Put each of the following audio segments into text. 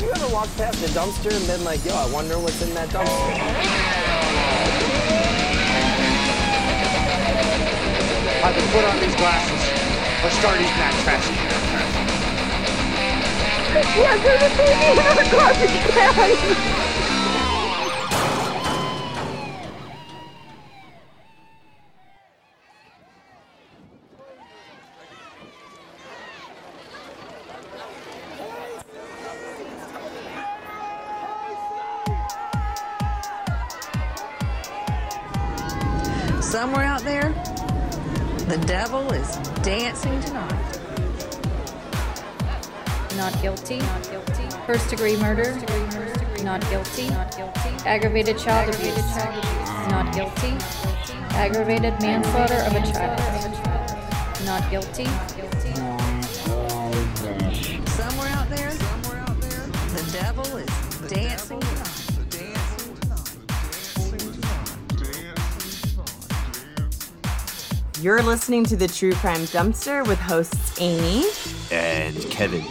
Have you ever walked past a dumpster and been like, yo, I wonder what's in that dumpster? Either put on these glasses or start eating that trash Yeah, there's a baby in our garbage can. First degree murder. Not guilty. Not guilty. Aggravated child abuse. Not guilty. Aggravated manslaughter of a child. Not guilty. Somewhere out there, Somewhere out there. the devil is dancing tonight. You're listening to the True Crime Dumpster with hosts Amy, And Kevin.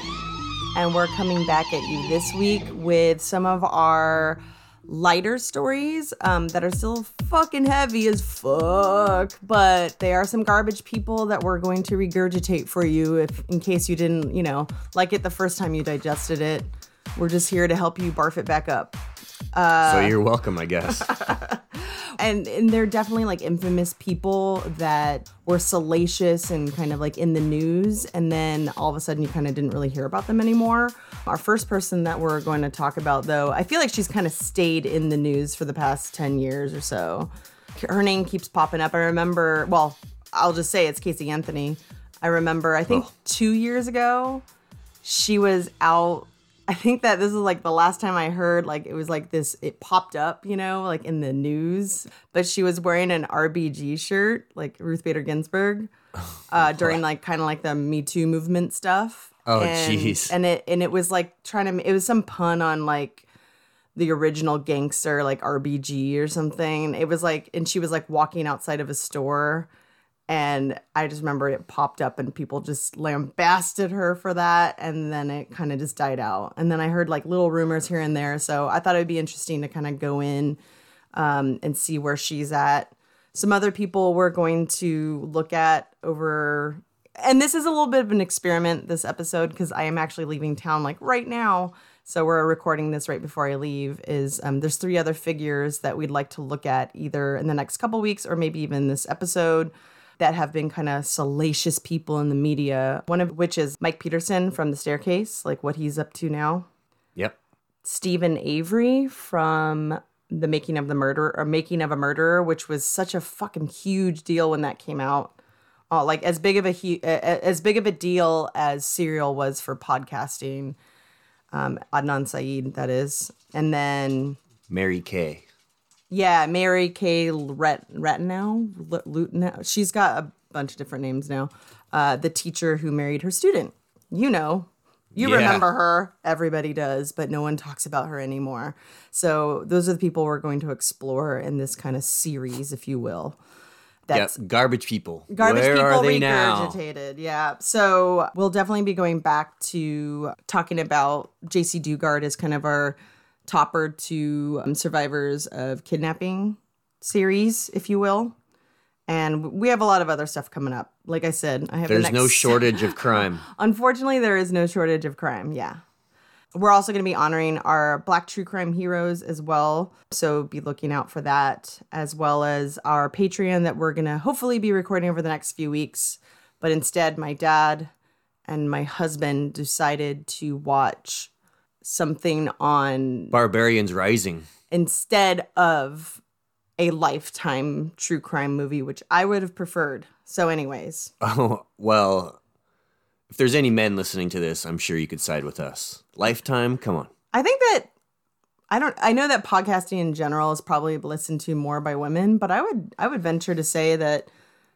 And we're coming back at you this week with some of our lighter stories um, that are still fucking heavy as fuck, but they are some garbage people that we're going to regurgitate for you if, in case you didn't, you know, like it the first time you digested it. We're just here to help you barf it back up. so you're welcome, I guess. and and they're definitely like infamous people that were salacious and kind of like in the news and then all of a sudden you kind of didn't really hear about them anymore. Our first person that we're going to talk about though i feel like she's kind of stayed in the news for the past 10 years or so. Her name keeps popping up. I remember well i'll just say it's casey anthony. I remember i think oh. two years ago she was out I think that this is like the last time I heard like it was like this it popped up, you know, like in the news, but she was wearing an RBG shirt, like Ruth Bader Ginsburg, uh during like kind of like the Me Too movement stuff. Oh, And- jeez. And it and it was like trying to it was some pun on like the original gangster like RBG or something. It was like and she was like walking outside of a store and I just remember it popped up and people just lambasted her for that and then it kind of just died out. And then I heard like little rumors here and there, so I thought it would be interesting to kind of go in um, and see where she's at. Some other people we're going to look at over and this is a little bit of an experiment this episode because I am actually leaving town like right now. So we're recording this right before I leave. Is um, there's three other figures that we'd like to look at either in the next couple weeks or maybe even this episode that have been kind of salacious people in the media. One of which is Mike Peterson from The Staircase, like what he's up to now. yep. Steven Avery from The Making of the Murder or Making of a Murderer, which was such a fucking huge deal when that came out. Uh, like as big of a a- as big of a deal as Serial was for podcasting. Um, Adnan Syed, that is, and then Mary Kay. Yeah, Mary Kay Ret- Ratenow, L- She's got a bunch of different names now. Uh, the teacher who married her student. You know, you Yeah. remember her. Everybody does, but no one talks about her anymore. So those are the people we're going to explore in this kind of series, if you will. That's yep. Garbage people. garbage Where people are they now? regurgitated. Yeah. So we'll definitely be going back to talking about Jaycee Dugard as kind of our topper to um, survivors of kidnapping series, if you will. And we have a lot of other stuff coming up. Like I said, I have the There's next no shortage of crime. Unfortunately, there is no shortage of crime. Yeah. We're also going to be honoring our Black True Crime heroes as well. So be looking out for that, as well as our Patreon that we're going to hopefully be recording over the next few weeks. But instead, my dad and my husband decided to watch something on Barbarians Rising. instead of a lifetime true crime movie, which I would have preferred. So, anyways, Oh, well, if there's any men listening to this, I'm sure you could side with us. Lifetime, come on. I think that I don't I know that podcasting in general is probably listened to more by women, but I would I would venture to say that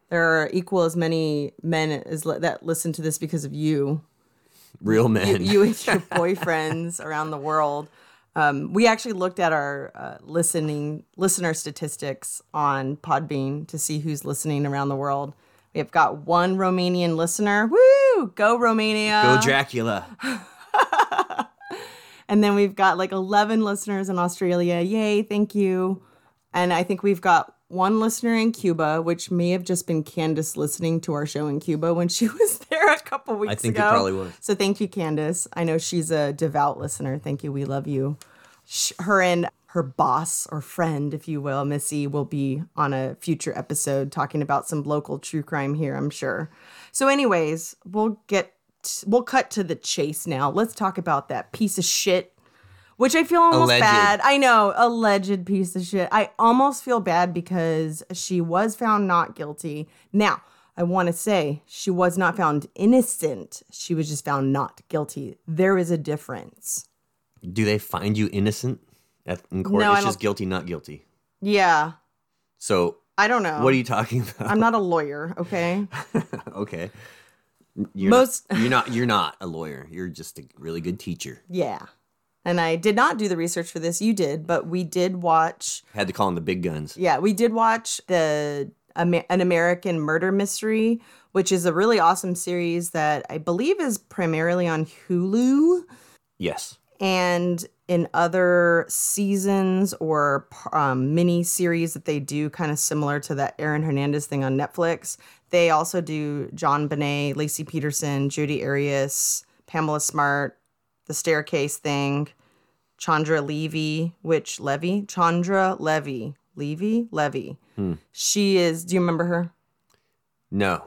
there are equal as many men as li- that listen to this because of you. Real You, men. you and your boyfriends around the world. Um, we actually looked at our uh, listening listener statistics on Podbean to see who's listening around the world. We have got one Romanian listener. Woo! Go Romania! Go Dracula. And then we've got like 11 listeners in Australia. Yay, thank you. And I think we've got one listener in Cuba, which may have just been Candace listening to our show in Cuba when she was there a couple weeks ago. I think it probably was. So thank you, Candace. I know she's a devout listener. Thank you. We love you. Her and her boss or friend, if you will, Missy, will be on a future episode talking about some local true crime here, I'm sure. So, anyways, we'll get we'll cut to the chase now. Let's talk about that piece of shit, which I feel almost Alleged. bad. I know, alleged piece of shit. I almost feel bad because she was found not guilty. Now, I want to say she was not found innocent. She was just found not guilty. There is a difference. Do they find you innocent at, in court? No, I it's just guilty, not guilty. Yeah, So I don't know. what are you talking about? I'm not a lawyer, okay? okay. You're Most- not, you're not you're not a lawyer. You're just a really good teacher. Yeah. And I did not do the research for this. You did, but we did watch. Had to call in the big guns. Yeah, we did watch the an American murder mystery, which is a really awesome series that I believe is primarily on Hulu. Yes. and in other seasons or um, mini series that they do, kind of similar to that Aaron Hernandez thing on Netflix, they also do John Bonet, Laci Peterson, Jodi Arias, Pamela Smart, the Staircase thing, Chandra Levy, which Levy, Chandra Levy, Levy, Levy. Hmm. She is. Do you remember her? No.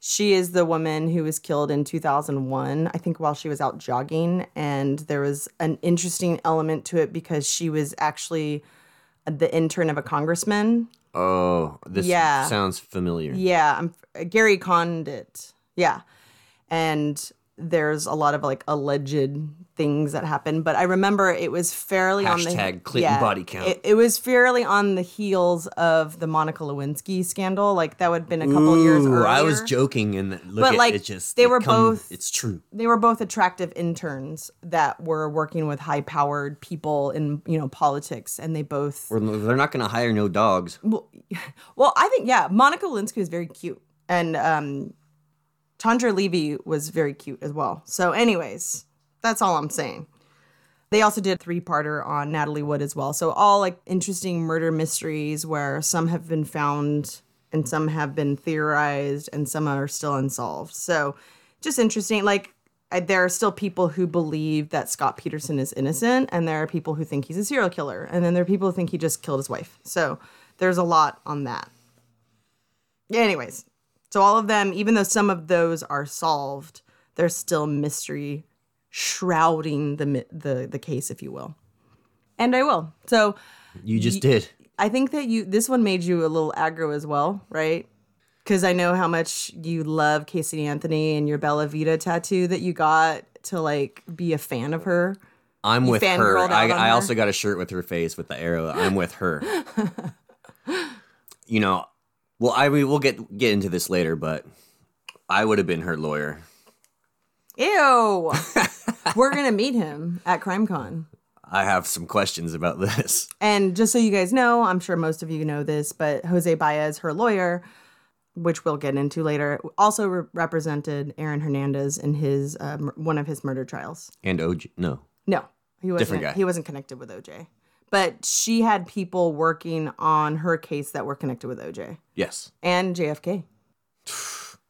She is the woman who was killed in 2001, I think, while she was out jogging. And there was an interesting element to it because she was actually the intern of a congressman. Oh, this Yeah. sounds familiar. Yeah, I'm, Gary Condit. Yeah. And there's a lot of like alleged things that happened, but I remember it was fairly on the Hashtag Clinton body count. It, it was fairly on the heels of the Monica Lewinsky scandal. Like that would have been a couple years Ooh, earlier. I was joking, and look But, at like, it just they were come- both- It's true. they were both attractive interns that were working with high powered people in you know politics and they both Or they're not going to hire no dogs. well, well i think yeah monica lewinsky is very cute and um chandra levy was very cute as well. So anyways that's all i'm saying. They also did a three-parter on natalie wood as well. So all like interesting murder mysteries where some have been found and some have been theorized and some are still unsolved. So just interesting like I, there are still people who believe that Scott Peterson is innocent, and there are people who think he's a serial killer, and then there are people who think he just killed his wife. So there's a lot on that. Anyways, so all of them, even though some of those are solved, there's still mystery shrouding the the the case, if you will. And I will. So You just did. I think that you this one made you a little aggro as well, right? Because I know how much you love Casey Anthony and your Bella Vita tattoo that you got to like be a fan of her. I'm You with her. I, I her? also got a shirt with her face with the arrow. I'm with her. you know, well, I mean, we'll get get into this later, but I would have been her lawyer. Ew. We're gonna meet him at CrimeCon. I have some questions about this. And just so you guys know, I'm sure most of you know this, but Jose Baez, her lawyer, which we'll get into later, also re- represented Aaron Hernandez in his uh, mur- one of his murder trials. And OJ, no, No, he wasn't. Different guy. He wasn't connected with OJ, but she had people working on her case that were connected with OJ yes. and JFK,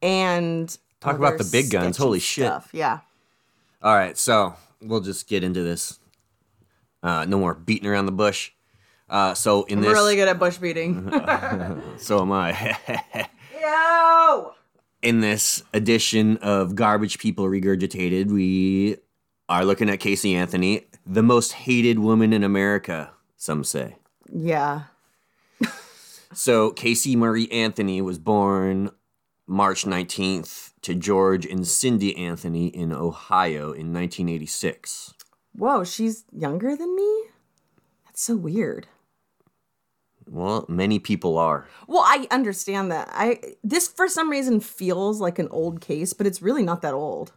and Talk about the big guns. Holy shit. stuff. Yeah. All right, so we'll just get into this. Uh, no more beating around the bush. Uh, so in I'm this, really good at bush beating. so am I. Yo! in this edition of Garbage People Regurgitated, we are looking at Casey Anthony, the most hated woman in America, some say. Yeah. So, Casey Marie Anthony was born March 19th to George and Cindy Anthony in Ohio in 1986. Whoa, she's younger than me? That's so weird. Well, many people are. Well, I understand that. I this for some reason feels like an old case, but it's really not that old.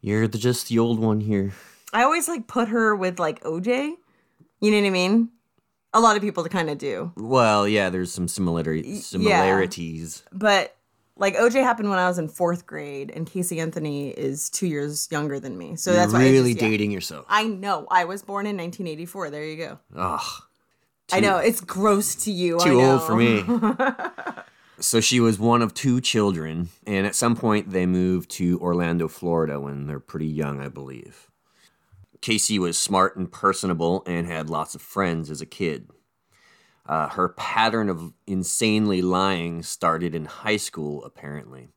You're the, just the old one here. I always like put her with like OJ. You know what I mean? A lot of people to kind of do. Well, yeah, there's some similarity, similarities. But like OJ happened when I was in fourth grade, and Casey Anthony is two years younger than me. So You're that's why really just- yeah. dating yourself. I know. I was born in 1984. There you go. Ugh. I know it's gross to you. I too old for me. so she was one of two children, and at some point they moved to Orlando, Florida when they're pretty young, I believe. Casey was smart and personable and had lots of friends as a kid. Uh, her pattern of insanely lying started in high school, apparently.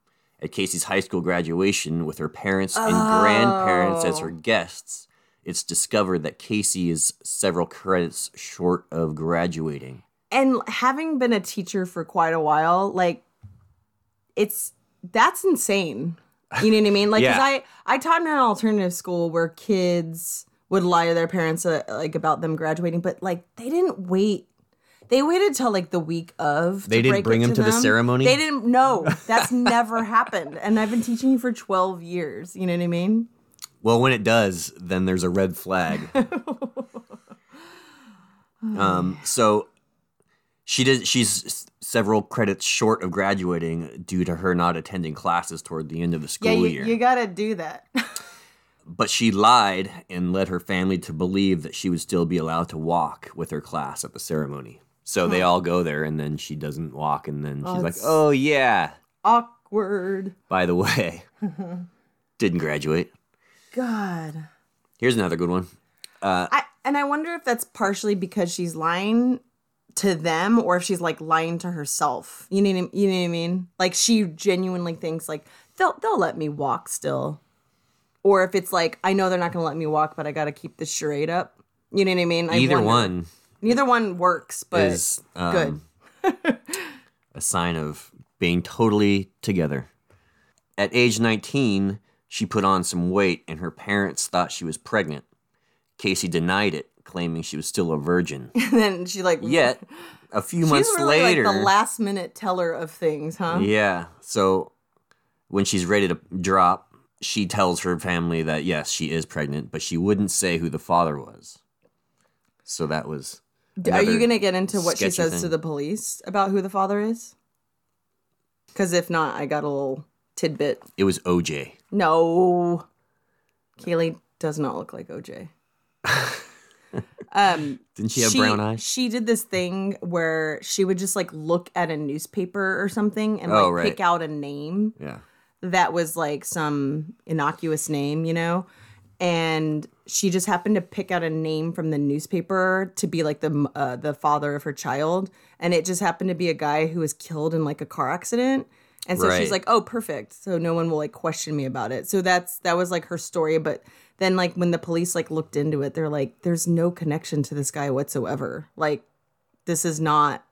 At Casey's high school graduation, with her parents and grandparents as her guests, it's discovered that Casey is several credits short of graduating. And having been a teacher for quite a while, like it's that's insane. You know what I mean? Like, Yeah. I I taught in an alternative school where kids would lie to their parents uh, like about them graduating, but like they didn't wait. They waited till like the week of. to They didn't bring him to the ceremony? They didn't. No, that's never happened. And I've been teaching for twelve years. You know what I mean? Well, when it does, then there's a red flag. um, so she did. She's several credits short of graduating due to her not attending classes toward the end of the school Yeah, you, year. you gotta do that. but she lied and led her family to believe that she would still be allowed to walk with her class at the ceremony. So they all go there, and then she doesn't walk, and then she's oh, like, "Oh yeah, Awkward. by the way, didn't graduate." God. Here's another good one. Uh, I and I wonder if that's partially because she's lying to them or if she's like lying to herself. You know what I, you know what I mean? Like she genuinely thinks like they'll they'll let me walk still. Or if it's like I know they're not going to let me walk but I got to keep this charade up. You know what I mean? I Either wonder. one Neither one works, but is um, good. a sign of being totally together. At age 19, she put on some weight and her parents thought she was pregnant. Casey denied it, claiming she was still a virgin. And then she like Yet, a few she's months really later, like the last minute teller of things, huh? yeah, so when she's ready to drop, she tells her family that yes, she is pregnant, but she wouldn't say who the father was. So that was. Are you going to get into what she says to the police about who the father is? Because if not, I got a little tidbit. It was OJ. No, Caylee does not look like OJ. um, Didn't she have brown eyes? She did this thing where she would just like look at a newspaper or something and Oh, like right. pick out a name Yeah. that was like some innocuous name, you know? And she just happened to pick out a name from the newspaper to be like the uh, the father of her child, and it just happened to be a guy who was killed in like a car accident. And so Right. she's like, "Oh, perfect. So no one will like question me about it." So that's that was like her story, but then like when the police like looked into it, they're like, "There's no connection to this guy whatsoever. Like this is not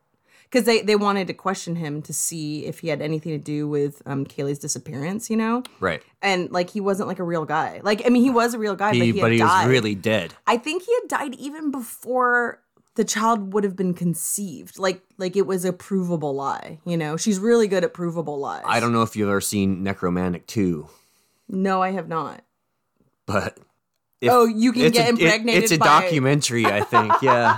because they they wanted to question him to see if he had anything to do with um Caylee's disappearance, you know, Right. and like he wasn't like a real guy. Like I mean, he was a real guy, He, but he, but had he died. was really dead. I think he had died even before the child would have been conceived. Like like it was a provable lie. You know, she's really good at provable lies. I don't know if you've ever seen Nekromantik 2, No, I have not. but. Oh, you can get a, it- impregnated it's a by- documentary, I think. Yeah.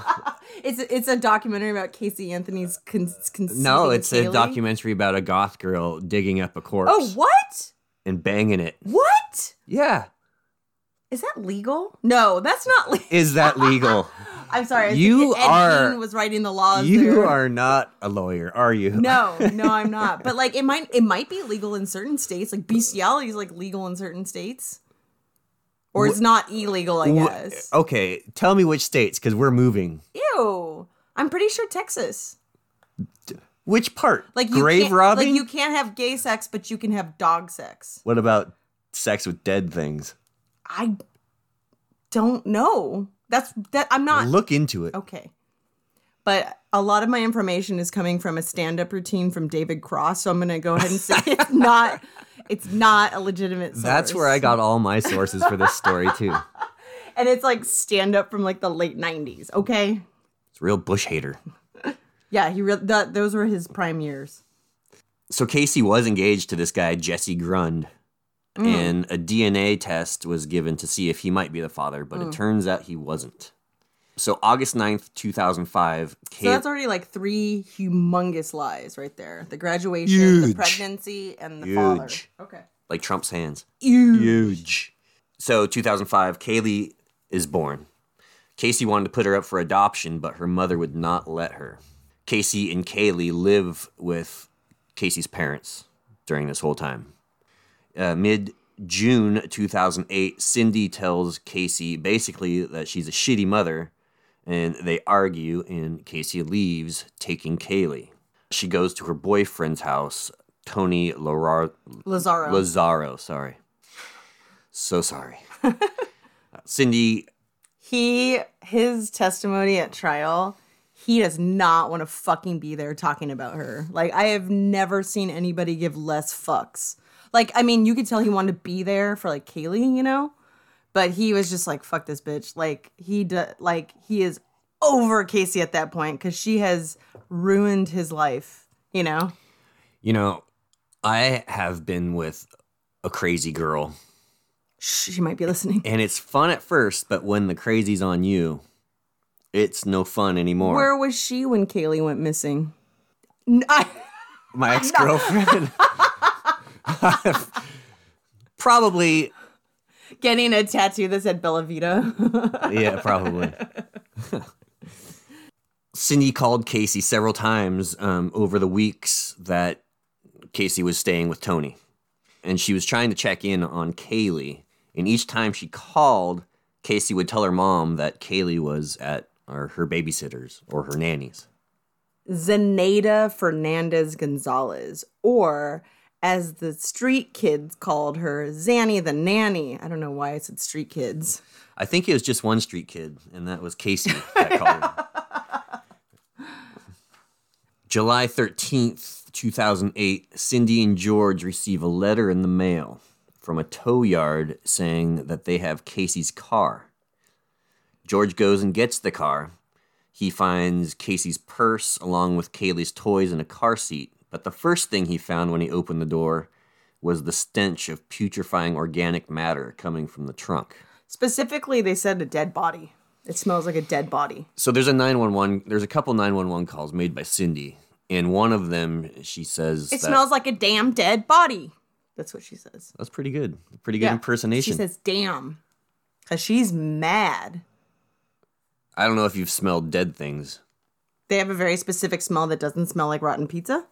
It's it's a documentary about Casey Anthony's con- conceiving no, it's a documentary about a goth girl digging up a corpse Oh, what? and banging it. What? Yeah. Is that legal? No, that's not legal. Is that legal? I'm sorry. I was You Ed are- Gein was writing the laws. you there. are not a lawyer, are you? No, no, I'm not. But like, it might it might be legal in certain states. Like bestiality is like legal in certain states, or it's not illegal. I guess. Okay, tell me which states, because we're moving. Ew. I'm pretty sure Texas. Which part? Like you grave can't, robbing. Like you can't have gay sex, but you can have dog sex. What about sex with dead things? I don't know. That's that. I'm not Look into it. Okay. But a lot of my information is coming from a stand-up routine from David Cross, so I'm going to go ahead and say it's not it's not a legitimate source. That's where I got all my sources for this story too. And it's like stand-up from like the late 90s, okay? It's a real Bush hater. Yeah, he re- that those were his prime years. So Casey was engaged to this guy Jesse Grund, Mm. and a DNA test was given to see if he might be the father, but Mm. it turns out he wasn't. So August 9th, 2005, So that's already like three humongous lies right there. The graduation, the pregnancy, and the father. Okay. like Trump's hands. Huge. Huge. So 2005, Caylee is born. Casey wanted to put her up for adoption, but her mother would not let her. Casey and Caylee live with Casey's parents during this whole time. Uh, Mid June 2008, Cindy tells Casey basically that she's a shitty mother, and they argue, and Casey leaves, taking Caylee. She goes to her boyfriend's house, Tony Larar- Lazzaro. Lazzaro, sorry. So sorry. Cindy, he his testimony at trial he does not want to fucking be there talking about her like i have never seen anybody give less fucks like i mean you could tell he wanted to be there for like caylee you know? But he was just like fuck this bitch. Like he d- like he is over casey at that point because she has ruined his life you know? You know, I have been with a crazy girl, she might be listening. And it's fun at first, but when the crazy's on you, it's no fun anymore. where was she when caylee went missing? I- My ex girlfriend. Probably, getting a tattoo that said bella vita yeah, probably. Cindy called Casey several times um, over the weeks that Casey was staying with Tony. And she was trying to check in on Caylee. And each time she called, Casey would tell her mom that Caylee was at or her babysitters or her nannies. Zenaida Fernandez Gonzalez, or as the street kids called her, Zanny the nanny. I don't know why I said street kids. I think it was just one street kid, and that was Casey that called her. July 13th, 2008, Cindy and George receive a letter in the mail from a tow yard saying that they have Casey's car. George goes and gets the car. He finds Casey's purse along with Caylee's toys in a car seat. But the first thing he found when he opened the door was the stench of putrefying organic matter coming from the trunk. Specifically, they said a dead body. It smells like a dead body. So there's a 911 there's a couple 911 calls made by Cindy and one of them she says It that- smells like a damn dead body. That's what she says. That's pretty good. Pretty good Yeah. impersonation. She says, damn. Because she's mad. I don't know if you've smelled dead things. They have a very specific smell that doesn't smell like rotten pizza.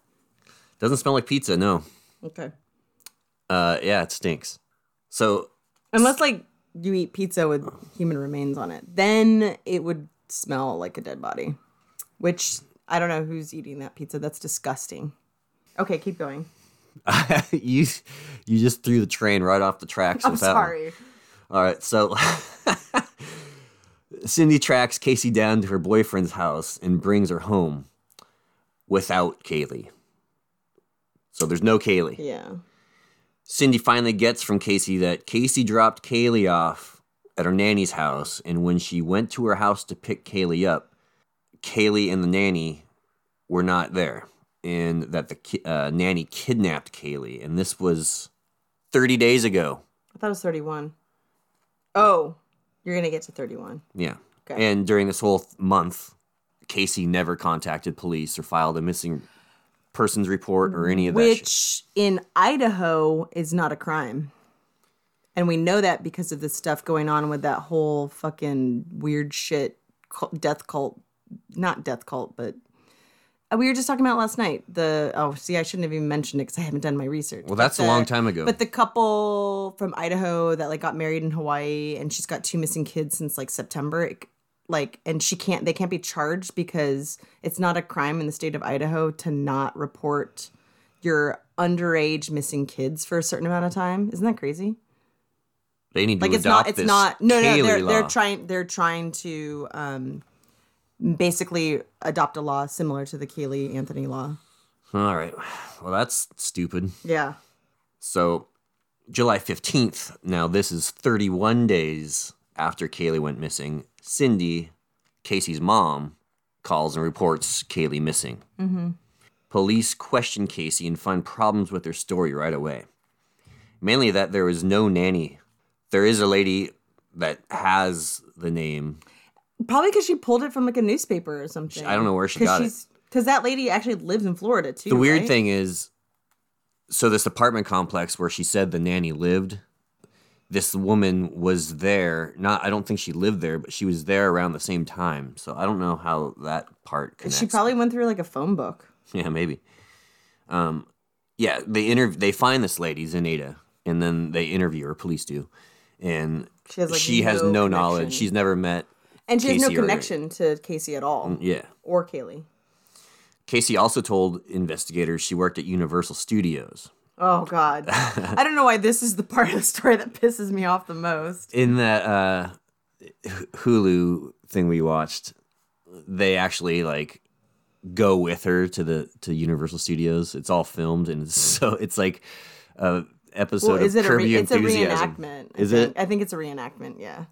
Doesn't smell like pizza, no. Okay. Uh yeah, it stinks. So Unless, like, you eat pizza with human remains on it, then it would smell like a dead body. Which I don't know who's eating that pizza. That's disgusting. Okay, keep going. you you just threw the train right off the tracks I'm that one. sorry. All right, so Cindy tracks Casey down to her boyfriend's house and brings her home without Caylee. So there's no Caylee. Yeah. Cindy finally gets from Casey that Casey dropped Caylee off at her nanny's house, and when she went to her house to pick Caylee up, Caylee and the nanny were not there, and that the ki- uh, nanny kidnapped Caylee, and this was 30 days ago. I thought it was 31. Oh, you're going to get to 31. Yeah. Okay. And during this whole th- month, Casey never contacted police or filed a missing persons report or any of that shit. Which in Idaho is not a crime. And we know that because of the stuff going on with that whole fucking weird shit death cult. Not death cult, but uh, we were just talking about last night. The oh, see, I shouldn't have even mentioned it because I haven't done my research. Well, that's But a long time ago. But the couple from Idaho that like got married in Hawaii and she's got two missing kids since like September. it- like, and she can't. They can't be charged because it's not a crime in the state of Idaho to not report your underage missing kids for a certain amount of time. Isn't that crazy? They need to Like it's adopt not. It's this not. No, no. Caylee They're they're trying. They're trying to um, basically adopt a law similar to the Caylee Anthony law. All right. Well, that's stupid. Yeah. So, July 15th, now this is 31 days after Caylee went missing. Cindy, Casey's mom, calls and reports Caylee missing. Mm-hmm. Police question Casey and find problems with her story right away. Mainly that there was no nanny. There is a lady that has the name. Probably because she pulled it from like a newspaper or something. I don't know where she got it. Because that lady actually lives in Florida too. The weird right? thing is, so this apartment complex where she said the nanny lived, this woman was there. Not, I don't think she lived there, but she was there around the same time. So I don't know how that part connects. She probably went through like a phone book. Yeah, maybe. Um, yeah, they interview. They find this lady Zenata, and then they interview her. Police do, and She has, like, she has no no knowledge. She's never met. And she has Casey no or- connection to Casey at all. Yeah, Or Caylee. Casey also told investigators she worked at Universal Studios. Oh God. I don't know why this is the part of the story that pisses me off the most. in that uh Hulu thing we watched, they actually like go with her to the to Universal Studios. It's all filmed and it's so it's like a episode Well, is of it a re- it's a reenactment? Is it? I think it's a reenactment. Yeah.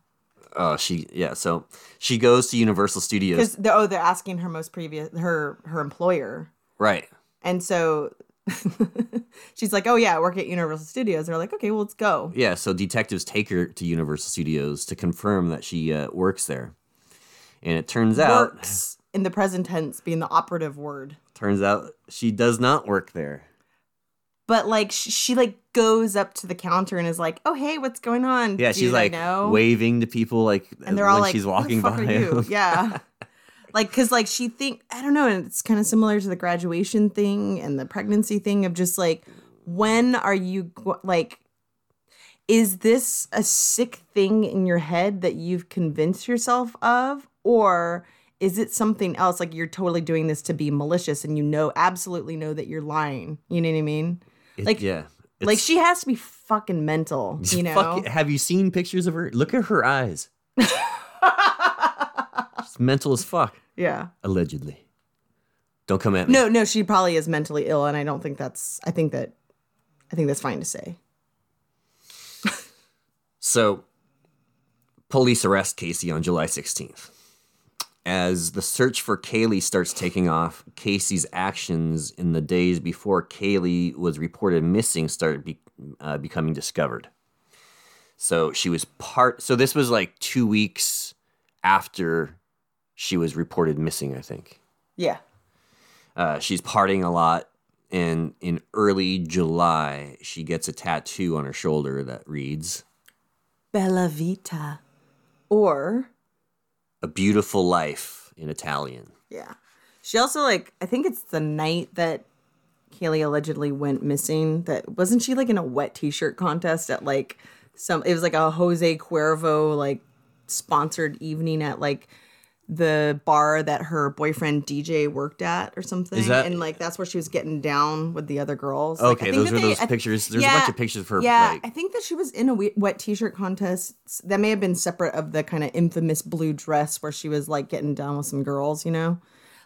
Oh, she yeah. So she goes to Universal Studios, they're, oh, they're asking her most previous her her employer, right? and so she's like, "Oh yeah, I work at Universal Studios." They're like, "Okay, well, let's go." Yeah. So detectives take her to Universal Studios to confirm that she uh, works there, and it turns out Works in the present tense being the operative word. turns out she does not work there. But like she, she like goes up to the counter and is like, "Oh hey, what's going on?" Yeah, she's like know. waving to people like and they're all like, she's "Who the walking by. are you?" Yeah. Like, cause like she think I don't know, and it's kind of similar to the graduation thing and the pregnancy thing of just like, when are you like, is this a sick thing in your head that you've convinced yourself of, or is it something else? Like you're totally doing this to be malicious, and you know absolutely know that you're lying. You know what I mean? It- Like- yeah, like she has to be fucking mental. You know? fuck- have you seen pictures of her? Look at her eyes. Mental as fuck. yeah. Allegedly. Don't come at me. No, no, she probably is mentally ill, and I don't think that's. I think that, I think that's fine to say. So, police arrest Casey on July 16th. As the search for Caylee starts taking off, Casey's actions in the days before Caylee was reported missing started be, uh, becoming discovered. So she was part. So this was like two weeks after she was reported missing. I think Yeah. uh, she's partying a lot, and in early July, she gets a tattoo on her shoulder that reads Bella Vita, or a beautiful life in Italian. yeah, she also like. I think it's the night that Caylee allegedly went missing. That wasn't she like in a wet T-shirt contest at like some. It was like a Jose Cuervo like sponsored evening at like the bar that her boyfriend DJ worked at or something. That- and like that's where she was getting down with the other girls. Like, Okay, think those they- those I- pictures. There's a bunch of pictures of her. Yeah, like, I think that she was in a wet t-shirt contest. That may have been separate of the kind of infamous blue dress where she was like getting down with some girls, you know?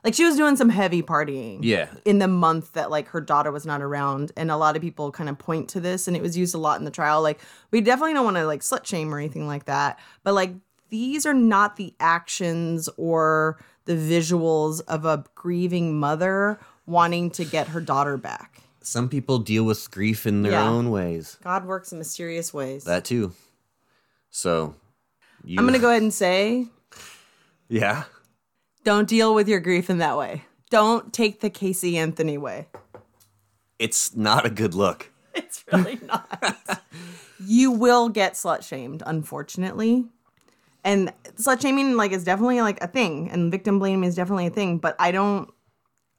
Like she was doing some heavy partying. Yeah. In the month that like her daughter was not around and a lot of people kind of point to this and it was used a lot in the trial like we definitely don't want to like slut shame or anything like that, but like these are not the actions or the visuals of a grieving mother wanting to get her daughter back. some people deal with grief in their Yeah. own ways. God works in mysterious ways. That too. So, you, I'm going to go ahead and say Yeah. don't deal with your grief in that way. Don't take the Casey Anthony way. It's not a good look. It's really not. you will get slut shamed, unfortunately. And slut shaming like is definitely like a thing and victim blaming is definitely a thing, but I don't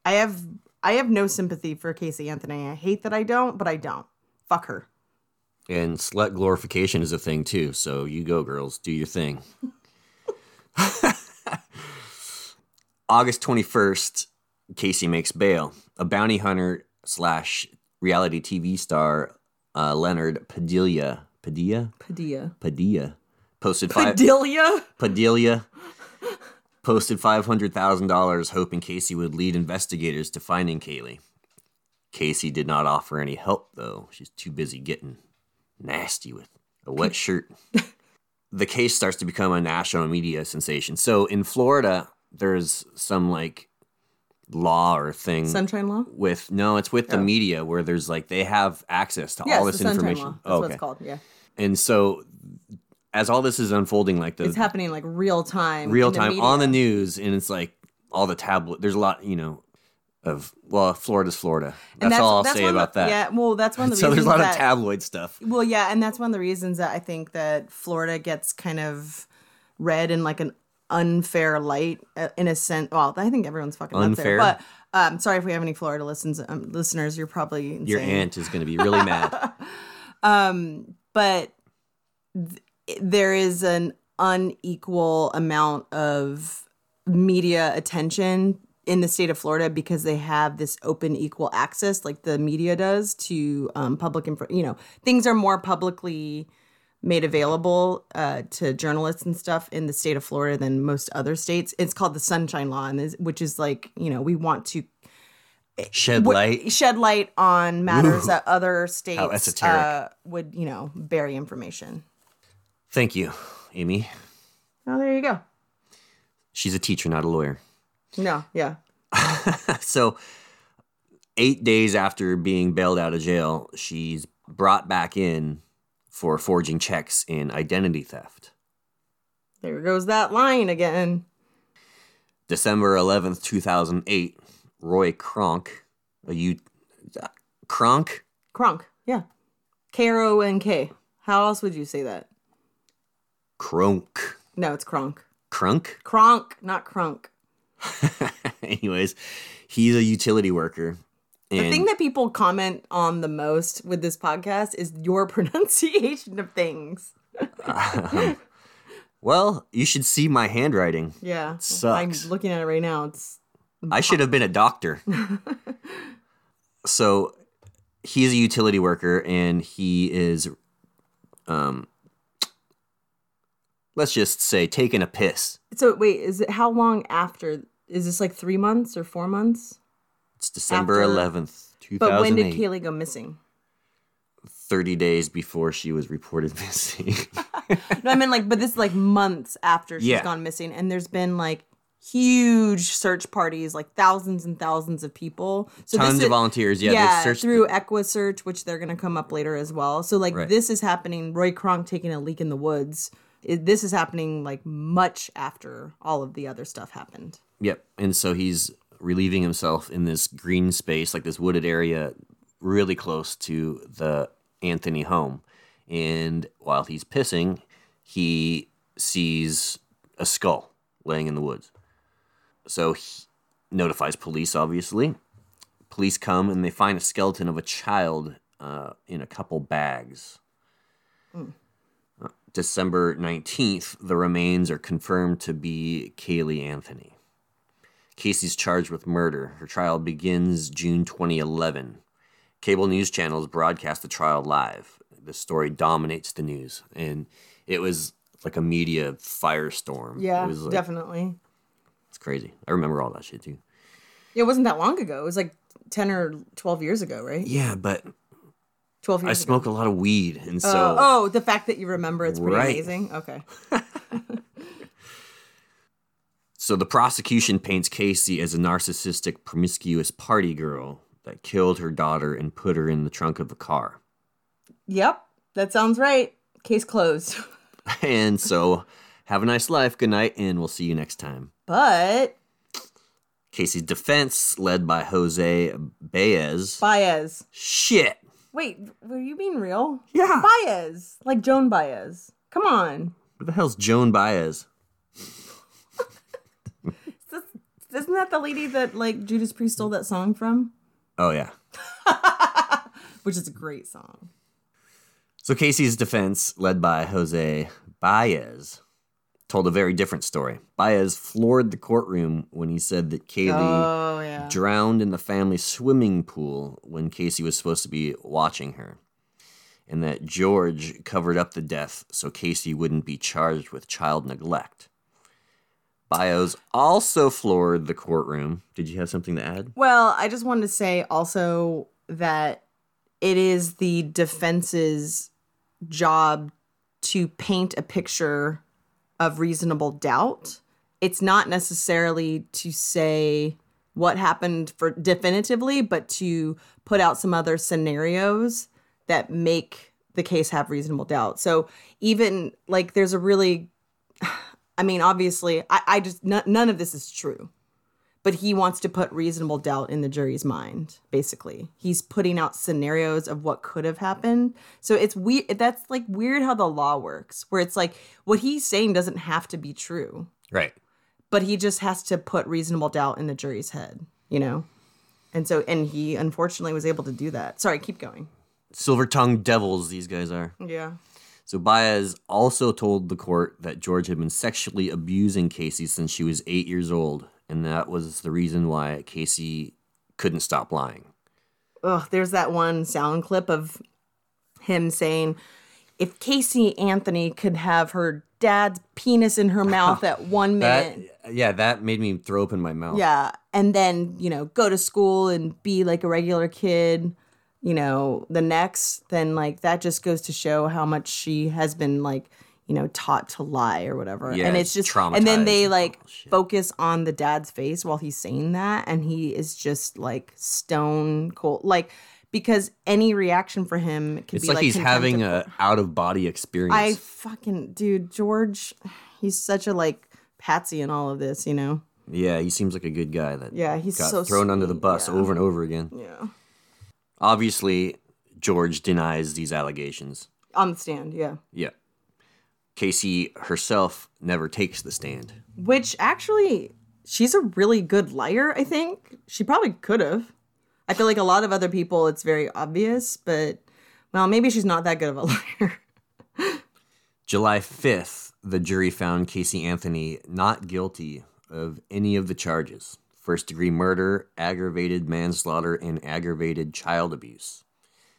I have I have no sympathy for Casey Anthony. I hate that I don't, but I don't. Fuck her. And slut glorification is a thing too. So you go, girls, do your thing. August 21st, Casey makes bail. A bounty hunter slash reality TV star, uh, Leonard Padilla, Padilla, Padilla. Padilla, posted five. Padilla? Padilla posted $500,000 hoping Casey would lead investigators to finding Caylee. Casey did not offer any help, though. She's too busy getting nasty with a wet shirt. the case starts to become a national media sensation. So in Florida, there's some like law or thing Sunshine Law? with no, it's with the oh. media where there's like they have access to Yes, all this information. Oh, what okay. it's called. Yeah. And so as all this is unfolding, like the It's happening like real time. real in the time on the news, and it's like all the tablet. There's a lot, you know, of well, Florida's Florida. And That's, all I'll that's say about the- that. Yeah, well, that's one of the so there's a lot that, of tabloid stuff. Well, yeah, and that's one of the reasons that I think that Florida gets kind of read in like an unfair light uh, in a sense. Well, I think everyone's fucking Unfair? there. But um, sorry if we have any Florida listens, um, listeners. You're probably insane. Your aunt is going to be really mad. Um, but th- there is an unequal amount of media attention in the state of Florida because they have this open equal access like the media does to um, public info you know things are more publicly made available uh, to journalists and stuff in the state of Florida than most other states it's called the sunshine law and this, which is like you know we want to Shed w- light. shed light on matters that other states uh, would, you know, bury information. Thank you, Amy. Oh, there you go. She's a teacher, not a lawyer. No, yeah. So, eight days after being bailed out of jail, she's brought back in for forging checks and identity theft. There goes that line again. December 11th, 2008, Roy Kronk, a U. Kronk? Kronk, yeah. K R O N K. How else would you say that? Kronk. No, it's Kronk. Krunk? Kronk, not Krunk. Anyways, he's a utility worker. The thing that people comment on the most with this podcast is your pronunciation of things. well, you should see my handwriting. Yeah. Sucks. I'm looking at it right now. It's I should have been a doctor. so he's a utility worker and he is um let's just say taking a piss. so wait, is it how long after is this like three months or four months? It's December After- 11th, But when did Caylee go missing? 30 days before she was reported missing. No, I mean like, but this is like months after she's Yeah. gone missing, and there's been like huge search parties, like thousands and thousands of people. So Tons this of volunteers. Yeah, Yeah, they've searched through EquuSearch, which they're gonna come up later as well. So like Right. this is happening. Roy Kronk taking a leak in the woods. It, this is happening like much after all of the other stuff happened. Yep. And so he's relieving himself in this green space, like this wooded area, really close to the Anthony home. And while he's pissing, he sees a skull laying in the woods. So he notifies police, obviously. Police come and they find a skeleton of a child uh, in a couple bags. Uh, December 19th, the remains are confirmed to be Caylee Anthony. Casey's charged with murder. Her trial begins June 2011. Cable news channels broadcast the trial live. The story dominates the news, and it was like a media firestorm. Yeah, it was like, definitely. It's crazy. I remember all that shit too. It wasn't that long ago. It was like ten or twelve years ago, right? Yeah, but Twelve years. I ago. smoke a lot of weed, and uh, so Oh, oh, the fact that you remember it's pretty Right. amazing. Okay. So the prosecution paints Casey as a narcissistic, promiscuous party girl that killed her daughter and put her in the trunk of the car. Yep, that sounds right. Case closed. And so, have a nice life. Good night, and we'll see you next time. But Casey's defense, led by Jose Baez. Baez. Shit. Wait, were you being real? Yeah. Baez. Like Joan Baez. Come on. What the hell's Joan Baez? Isn't that the lady that like Judas Priest stole that song from? Oh, yeah. Which is a great song. So Casey's defense, led by Jose Baez, told a very different story. Baez floored the courtroom when he said that Caylee Oh yeah. drowned in the family swimming pool when Casey was supposed to be watching her, and that George covered up the death so Casey wouldn't be charged with child neglect. Baez also floored the courtroom. Did you have something to add? Well, I just wanted to say also that it is the defense's job to paint a picture of reasonable doubt. It's not necessarily to say what happened for definitively, but to put out some other scenarios that make the case have reasonable doubt. So even like there's a really, I mean, obviously, I, I just n- none of this is true, but he wants to put reasonable doubt in the jury's mind. Basically, he's putting out scenarios of what could have happened. So it's weird. That's like weird how the law works, where it's like what he's saying doesn't have to be true, Right. but he just has to put reasonable doubt in the jury's head. You know. And so, and he unfortunately was able to do that. Sorry, keep going. Silver tongued devils, these guys are. Yeah. So Baez also told the court that George had been sexually abusing Casey since she was eight years old, and that was the reason why Casey couldn't stop lying. Ugh, there's that one sound clip of him saying, if Casey Anthony could have her dad's penis in her mouth at one That minute. yeah, that made me throw open my mouth. Yeah. And then, you know, go to school and be like a regular kid, you know, the next, then like that just goes to show how much she has been like, you know, taught to lie or whatever. Yeah, and it's just and then they like shit. focus on the dad's face while he's saying that and he is just like stone cold like because any reaction for him could It's be like, like he's having a out of body experience. I fucking dude, George, he's such a like patsy in all of this, you know. yeah, he seems like a good guy that Yeah, he's got so thrown under the bus yeah. over and over again. Yeah. Obviously, George denies these allegations. On the stand, yeah. Yeah. Casey herself never takes the stand. Which actually, she's a really good liar, I think. She probably could have. I feel like a lot of other people, it's very obvious, but well, maybe she's not that good of a liar. July 5th, the jury found Casey Anthony not guilty of any of the charges first degree murder, aggravated manslaughter, and aggravated child abuse.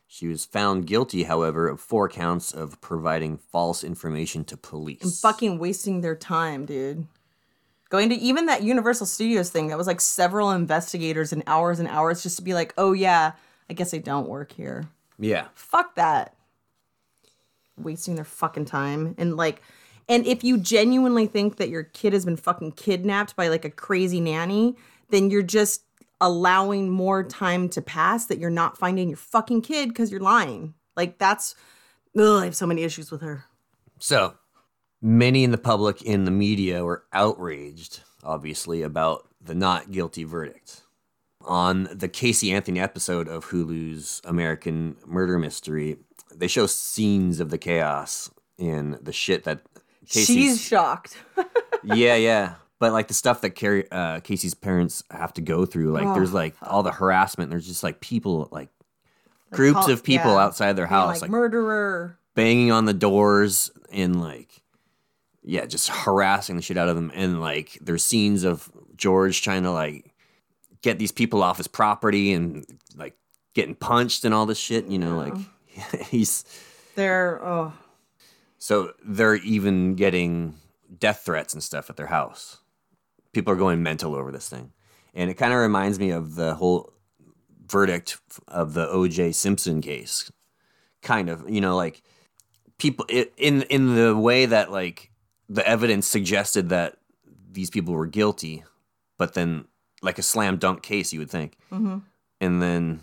She was found guilty, however, of four counts of providing false information to police. Fucking wasting their time, dude. Going to even that Universal Studios thing, that was like several investigators and hours and hours just to be like, oh yeah, I guess I don't work here. yeah. fuck that wasting their fucking time and like and if you genuinely think that your kid has been fucking kidnapped by like a crazy nanny then you're just allowing more time to pass that you're not finding your fucking kid because you're lying like that's ugh, i have so many issues with her So, many in the public in the media were outraged, obviously, about the not guilty verdict. On the Casey Anthony episode of Hulu's American Murder Mystery, they show scenes of the chaos and the shit that she's Casey's. shocked yeah, yeah. But like the stuff that Carrie, uh, Casey's parents have to go through, like there's like all the harassment. There's just like people, like groups call- of people yeah, outside their being house, like, like murderer. banging on the doors and like yeah just harassing the shit out of them. And like there's scenes of george trying to like get these people off his property and like getting punched and all this shit you know like he's they're oh. So they're even getting death threats and stuff at their house people are going mental over this thing. And it kind of reminds me of the whole verdict of the oj simpson case. Kind of you know like people in in the way that like the evidence suggested that these people were guilty but then like a slam dunk case you would think. Mm-hmm. And then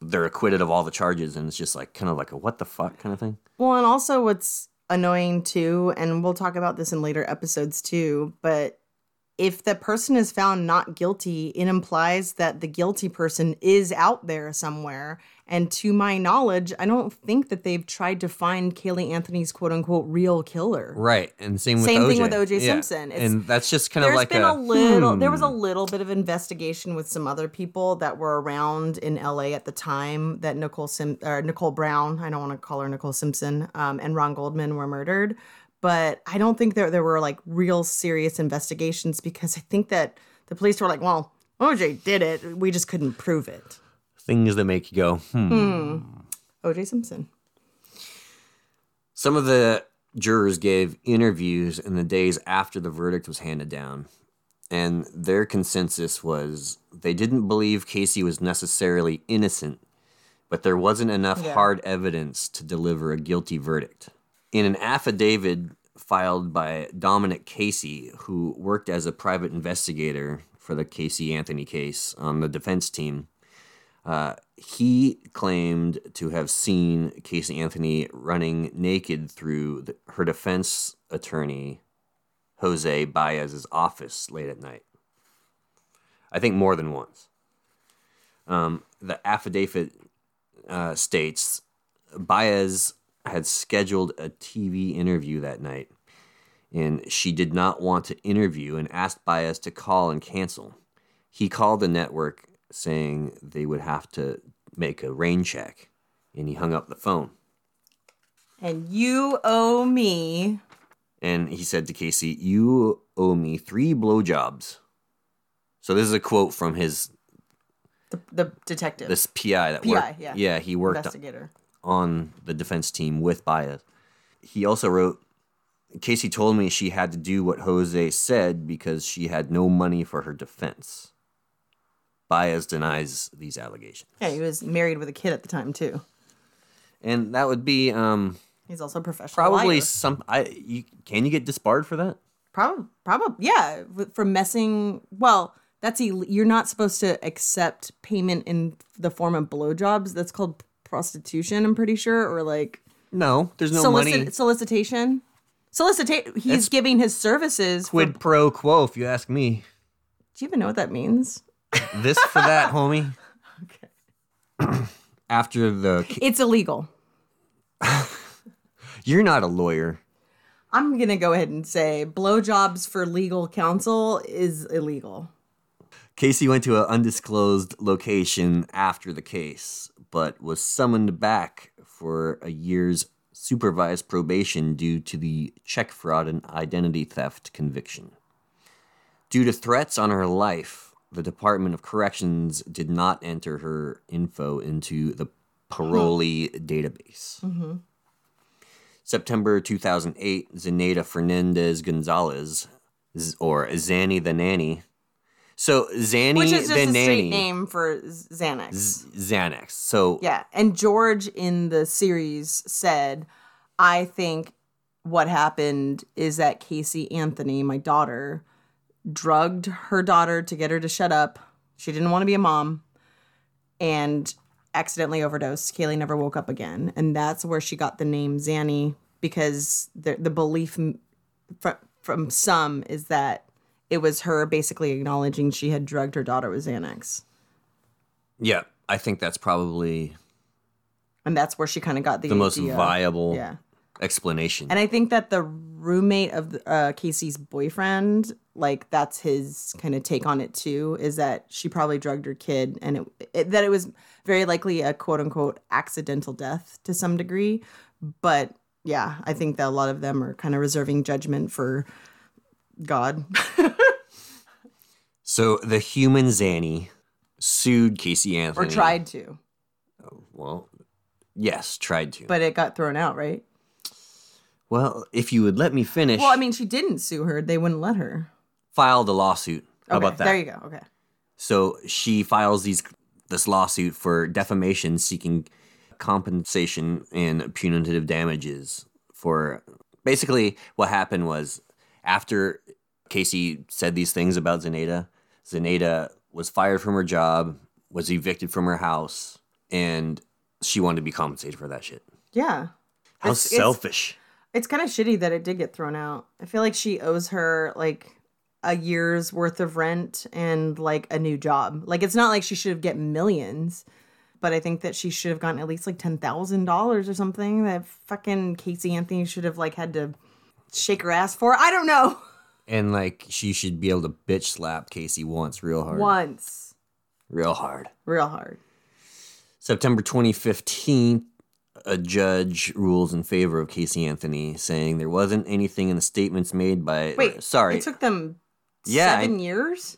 they're acquitted of all the charges and it's just like kind of like a what the fuck kind of thing. Well, and also what's annoying too, and we'll talk about this in later episodes too, but if the person is found not guilty, it implies that the guilty person is out there somewhere. And to my knowledge, I don't think that they've tried to find Caylee Anthony's quote unquote real killer. right and same with Same OJ. thing with O.J. Yeah. Simpson. It's- and that's just kind of There's like been a, a, little there was a hmm. little bit of investigation with some other people that were around in LA at the time that Nicole Sim or Nicole Brown, I don't want to call her Nicole Simpson, um, and Ron Goldman were murdered. But I don't think there there were like real serious investigations because I think that the police were like, well, OJ did it. We just couldn't prove it. things that make you go hmm. OJ Simpson. Some of the jurors gave interviews in the days after the verdict was handed down, and their consensus was they didn't believe Casey was necessarily innocent, but there wasn't enough Yeah. hard evidence to deliver a guilty verdict. In an affidavit filed by Dominic Casey, who worked as a private investigator for the Casey Anthony case on the defense team, Uh, he claimed to have seen Casey Anthony running naked through the, her defense attorney, Jose Baez's office late at night. I think more than once. Um, the affidavit uh, states Baez had scheduled a TV interview that night, and she did not want to interview and asked Baez to call and cancel. He called the network saying they would have to make a rain check, and he hung up the phone. And you owe me. And he said to Casey, You owe me three blowjobs. So this is a quote from his The, the detective. this PI that PI, worked. yeah. yeah, he worked investigator. On the defense team with Baez. He also wrote, Casey told me she had to do what Jose said because she had no money for her defense. Baez denies these allegations. Yeah, he was married with a kid at the time too. And that would be um, He's also a professional. probably liar. some. I you, can you get disbarred for that? Probably, probably, yeah, for messing. Well, that's Ill- you're not supposed to accept payment in the form of blowjobs. That's called prostitution. I'm pretty sure, or like No, there's no solicit- money. solicitation. Solicitate. He's That's giving his services. for- Quid pro quo, if you ask me. do you even know what that means? This for that, homie. Okay. After the, It's illegal. you're not a lawyer. I'm gonna go ahead and say blowjobs for legal counsel is illegal. Casey went to an undisclosed location after the case, but was summoned back for a year's supervised probation due to the check fraud and identity theft conviction. Due to threats on her life, the Department of Corrections did not enter her info into the parolee database. Mm-hmm. September 2008, Zenaida Fernandez Gonzalez, or Zanny the Nanny. So Zanny Which is just the a Nanny, straight name for Xanax. Z- Xanax. So Yeah, and George in the series said, "I think what happened is that Casey Anthony, my daughter, drugged her daughter to get her to shut up. She didn't want to be a mom, and accidentally overdosed. Caylee never woke up again, and that's where she got the name Zanny because the the belief m- fr- from some is that." It was her basically acknowledging she had drugged her daughter with Xanax. yeah, I think that's probably And that's where she kind of got the the most idea. viable Yeah. explanation. And I think that the roommate of uh, Casey's boyfriend, like that's his kind of take on it too, is that she probably drugged her kid, and it, it that it was very likely a quote unquote accidental death to some degree. But yeah, I think that a lot of them are kind of reserving judgment for God. so the human Zanny sued Casey Anthony. or tried to, oh, Well, yes, tried to. but it got thrown out, right? well, if you would let me finish, Well, I mean, she didn't sue her; they wouldn't let her. filed a lawsuit. How Okay, about that? There you go. Okay. So she files these this lawsuit for defamation, seeking compensation and punitive damages for basically what happened was after Casey said these things about Zenaida, Zenaida was fired from her job, was evicted from her house, and she wanted to be compensated for that shit. Yeah. How It's- it's- selfish. It's kind of shitty that it did get thrown out. I feel like she owes her like a year's worth of rent and like a new job. Like it's not like she should have get millions, but I think that she should have gotten at least like ten thousand dollars or something. That fucking Casey Anthony should have like had to shake her ass for. I don't know. And like she should be able to bitch slap Casey once real hard. Once, Real hard. real hard. September 2015, a judge rules in favor of Casey Anthony, saying there wasn't anything in the statements made by. Wait, sorry, it took them Yeah, I- seven years.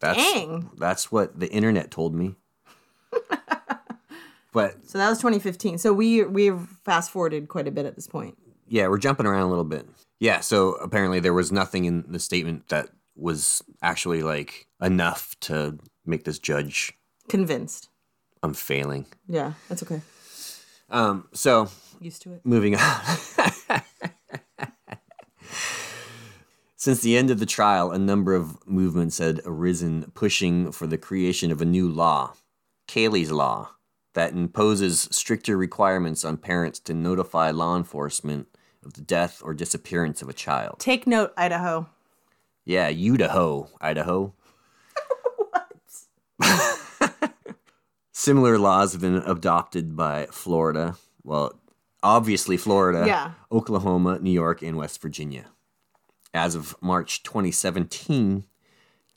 that's dang. that's what the internet told me. but So that was 2015. So we we've fast forwarded quite a bit at this point. yeah, we're jumping around a little bit. Yeah, so apparently there was nothing in the statement that was actually like enough to make this judge Convinced. I'm failing. Yeah, that's okay. Um, so Used to it. Moving on. Since the end of the trial, a number of movements had arisen pushing for the creation of a new law. Caylee's Law that imposes stricter requirements on parents to notify law enforcement of the death or disappearance of a child. Take note, Idaho. Yeah, Idaho, Idaho. Similar laws have been adopted by Florida. Well, obviously Florida, Yeah. Oklahoma, New York, and West Virginia. As of March 2017,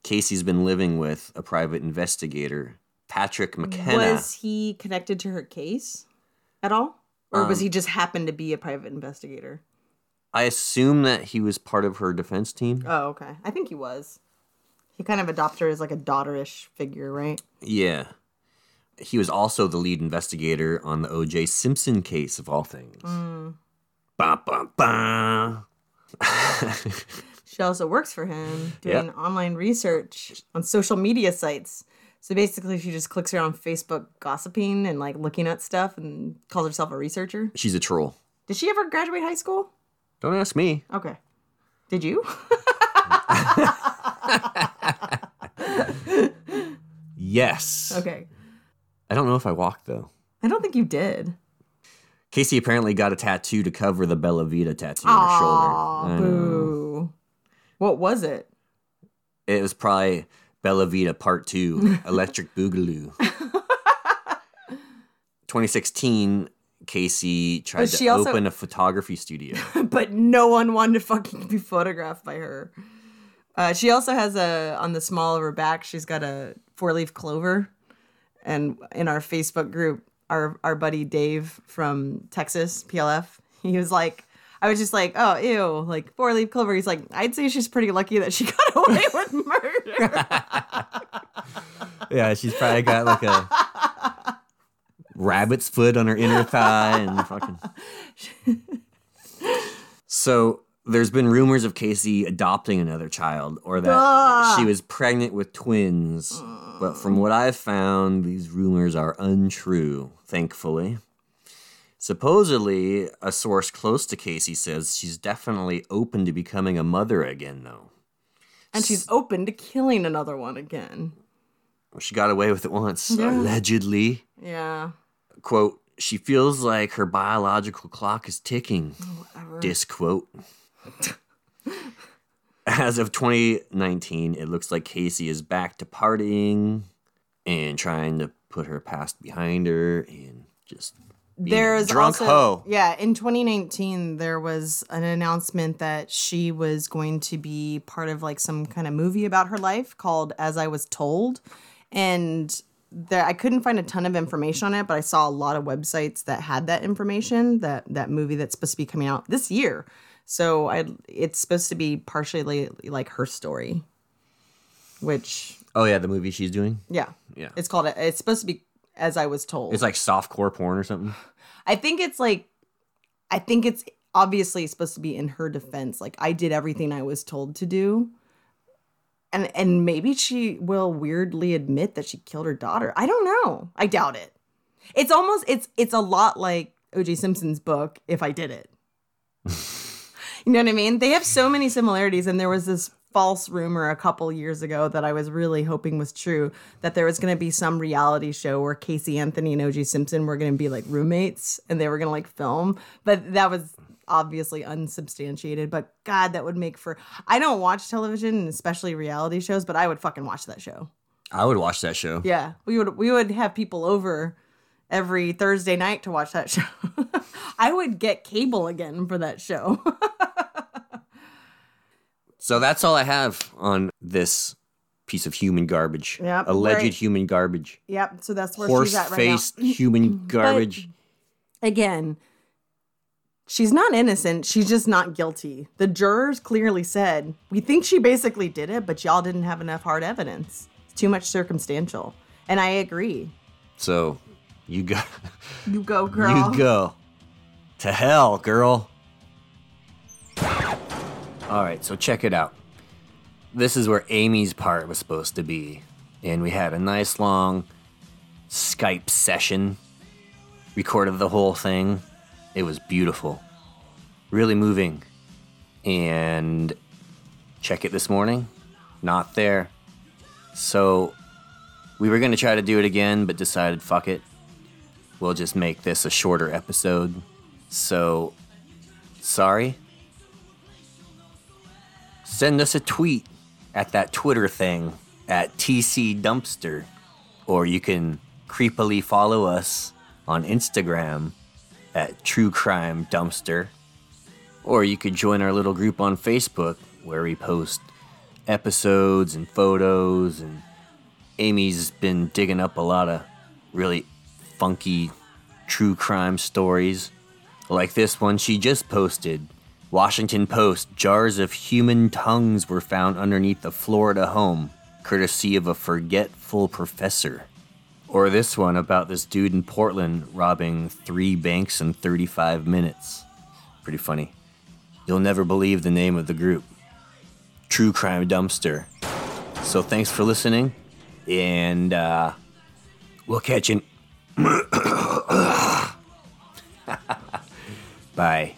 Casey's been living with a private investigator, Patrick McKenna. Was he connected to her case at all? Or Um, was he just happened to be a private investigator? I assume that he was part of her defense team. Oh, okay. I think he was. He kind of adopted her as like a daughterish figure, right? Yeah. He was also the lead investigator on the O.J. Simpson case, of all things. Ba, ba, ba. She also works for him doing Yep. online research on social media sites. So basically, she just clicks around Facebook gossiping and like looking at stuff and calls herself a researcher. She's a troll. Did she ever graduate high school? Don't ask me. Okay. Did you? Yes. okay. I don't know if I walked, though. I don't think you did. Casey apparently got a tattoo to cover the Bella Vita tattoo on her shoulder. Boo. What was it? It was probably Bella Vita Part 2, Electric Boogaloo. 2016, Casey tried to also- open a photography studio. but no one wanted to fucking be photographed by her. Uh, she also has a on the small of her back. She's got a four leaf clover, and in our Facebook group, our our buddy Dave from Texas PLF, he was like, I was just like, oh ew, like four leaf clover. He's like, I'd say she's pretty lucky that she got away with murder. yeah, she's probably got like a rabbit's foot on her inner thigh and fucking. So there's been rumors of Casey adopting another child or that she was pregnant with twins. But from what I've found, these rumors are untrue, thankfully. Supposedly, a source close to Casey says she's definitely open to becoming a mother again, though. and she's open to killing another one again. She got away with it once, allegedly. Yeah. quote she feels like her biological clock is ticking disc quote as of 2019 it looks like casey is back to partying and trying to put her past behind her and just There's drunk also, hoe Yeah, in 2019 there was an announcement that she was going to be part of like some kind of movie about her life called As I Was Told. And there I couldn't find a ton of information on it, but I saw a lot of websites that had that information, that that movie that's supposed to be coming out this year. So I it's supposed to be partially like her story. Which oh yeah the movie she's doing yeah. Yeah. It's called it's supposed to be As I Was Told. it's like softcore porn or something I think it's like, I think it's obviously supposed to be in her defense. Like I did everything I was told to do, and and maybe she will weirdly admit that she killed her daughter. I don't know. I doubt it. It's almost it's it's a lot like O.J. Simpson's book. If I did it, you know what I mean. They have so many similarities, and there was this false rumor a couple years ago that I was really hoping was true that there was going to be some reality show where Casey Anthony and OJ Simpson were going to be like roommates and they were going to like film, but that was obviously unsubstantiated. But God, that would make for. I don't watch television, and especially reality shows, but I would fucking watch that show. i would watch that show Yeah, we would we would have people over every Thursday night to watch that show. I would get cable again for that show. so that's all i have on this piece of human garbage Yep, alleged right. human garbage yep, so that's where she's at right now. horse-faced human garbage again, she's not innocent. She's just not guilty. The jurors clearly said, we think she basically did it, but y'all didn't have enough hard evidence. It's too much circumstantial. And I agree. So you go, You go, girl. you go to hell, girl. All right, so check it out. This is where Amy's part was supposed to be, and we had a nice long Skype session. Recorded the whole thing. It was beautiful, really moving. And check it this morning, not there. So We were going to try to do it again, but decided fuck it. We'll just make this a shorter episode. So, sorry. Send us a tweet at that Twitter thing at TC Dumpster. Or you can creepily follow us on Instagram at True Crime Dumpster. Or you could join our little group on Facebook where we post episodes and photos and Amy's been digging up a lot of really funky true crime stories. Like this one she just posted. Washington Post jars of human tongues were found underneath a Florida home, courtesy of a forgetful professor. Or this one about this dude in Portland robbing three banks in 35 minutes. Pretty funny. You'll never believe the name of the group True Crime Dumpster. So thanks for listening, and uh, we'll catch you. Bye.